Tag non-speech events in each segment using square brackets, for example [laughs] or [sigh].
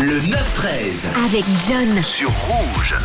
Le 9-13 avec John. sur Rouge.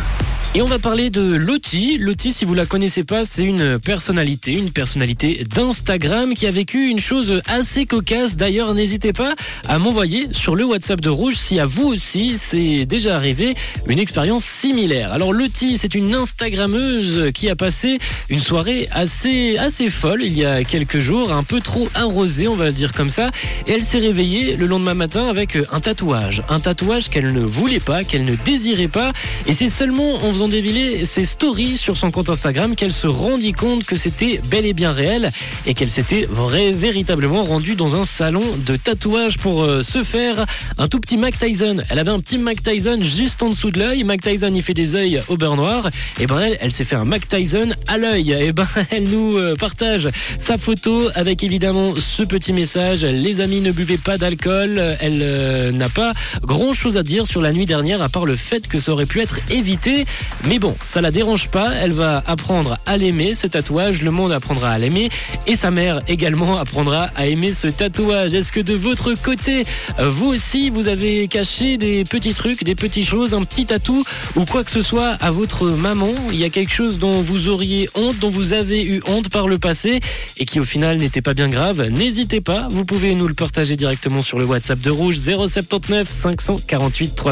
Et on va parler de Lottie. Lottie, si vous la connaissez pas, c'est une personnalité, une personnalité d'Instagram qui a vécu une chose assez cocasse. D'ailleurs, n'hésitez pas à m'envoyer sur le WhatsApp de Rouge si à vous aussi c'est déjà arrivé une expérience similaire. Alors Lottie, c'est une Instagrammeuse qui a passé une soirée assez assez folle il y a quelques jours, un peu trop arrosée, on va dire comme ça, et elle s'est réveillée le lendemain matin avec un tatouage, un tatouage qu'elle ne voulait pas, qu'elle ne désirait pas, et c'est seulement en faisant défiler ses stories sur son compte Instagram qu'elle se rendit compte que c'était bel et bien réel et qu'elle s'était véritablement rendue dans un salon de tatouage pour euh, se faire un tout petit Mac Tyson. Elle avait un petit Mac Tyson juste en dessous de l'œil. Mac Tyson, il fait des œils au beurre noir. Et ben elle, elle s'est fait un Mac Tyson à l'œil. Et ben [laughs] elle nous euh, partage sa photo avec évidemment ce petit message. Les amis, ne buvez pas d'alcool. Elle euh, n'a pas grand chose à dire sur la nuit dernière à part le fait que ça aurait pu être évité. Mais bon, ça la dérange pas. Elle va apprendre à l'aimer, ce tatouage. Le monde apprendra à l'aimer. Et sa mère également [laughs] apprendra à aimer ce tatouage. Est-ce que de votre côté, vous aussi, vous avez caché des petits trucs, des petites choses, un petit tatou ou quoi que ce soit à votre maman? Il y a quelque chose dont vous auriez honte, dont vous avez eu honte par le passé et qui au final n'était pas bien grave? N'hésitez pas, vous pouvez nous le partager directement sur le WhatsApp de Rouge 079 548 3000.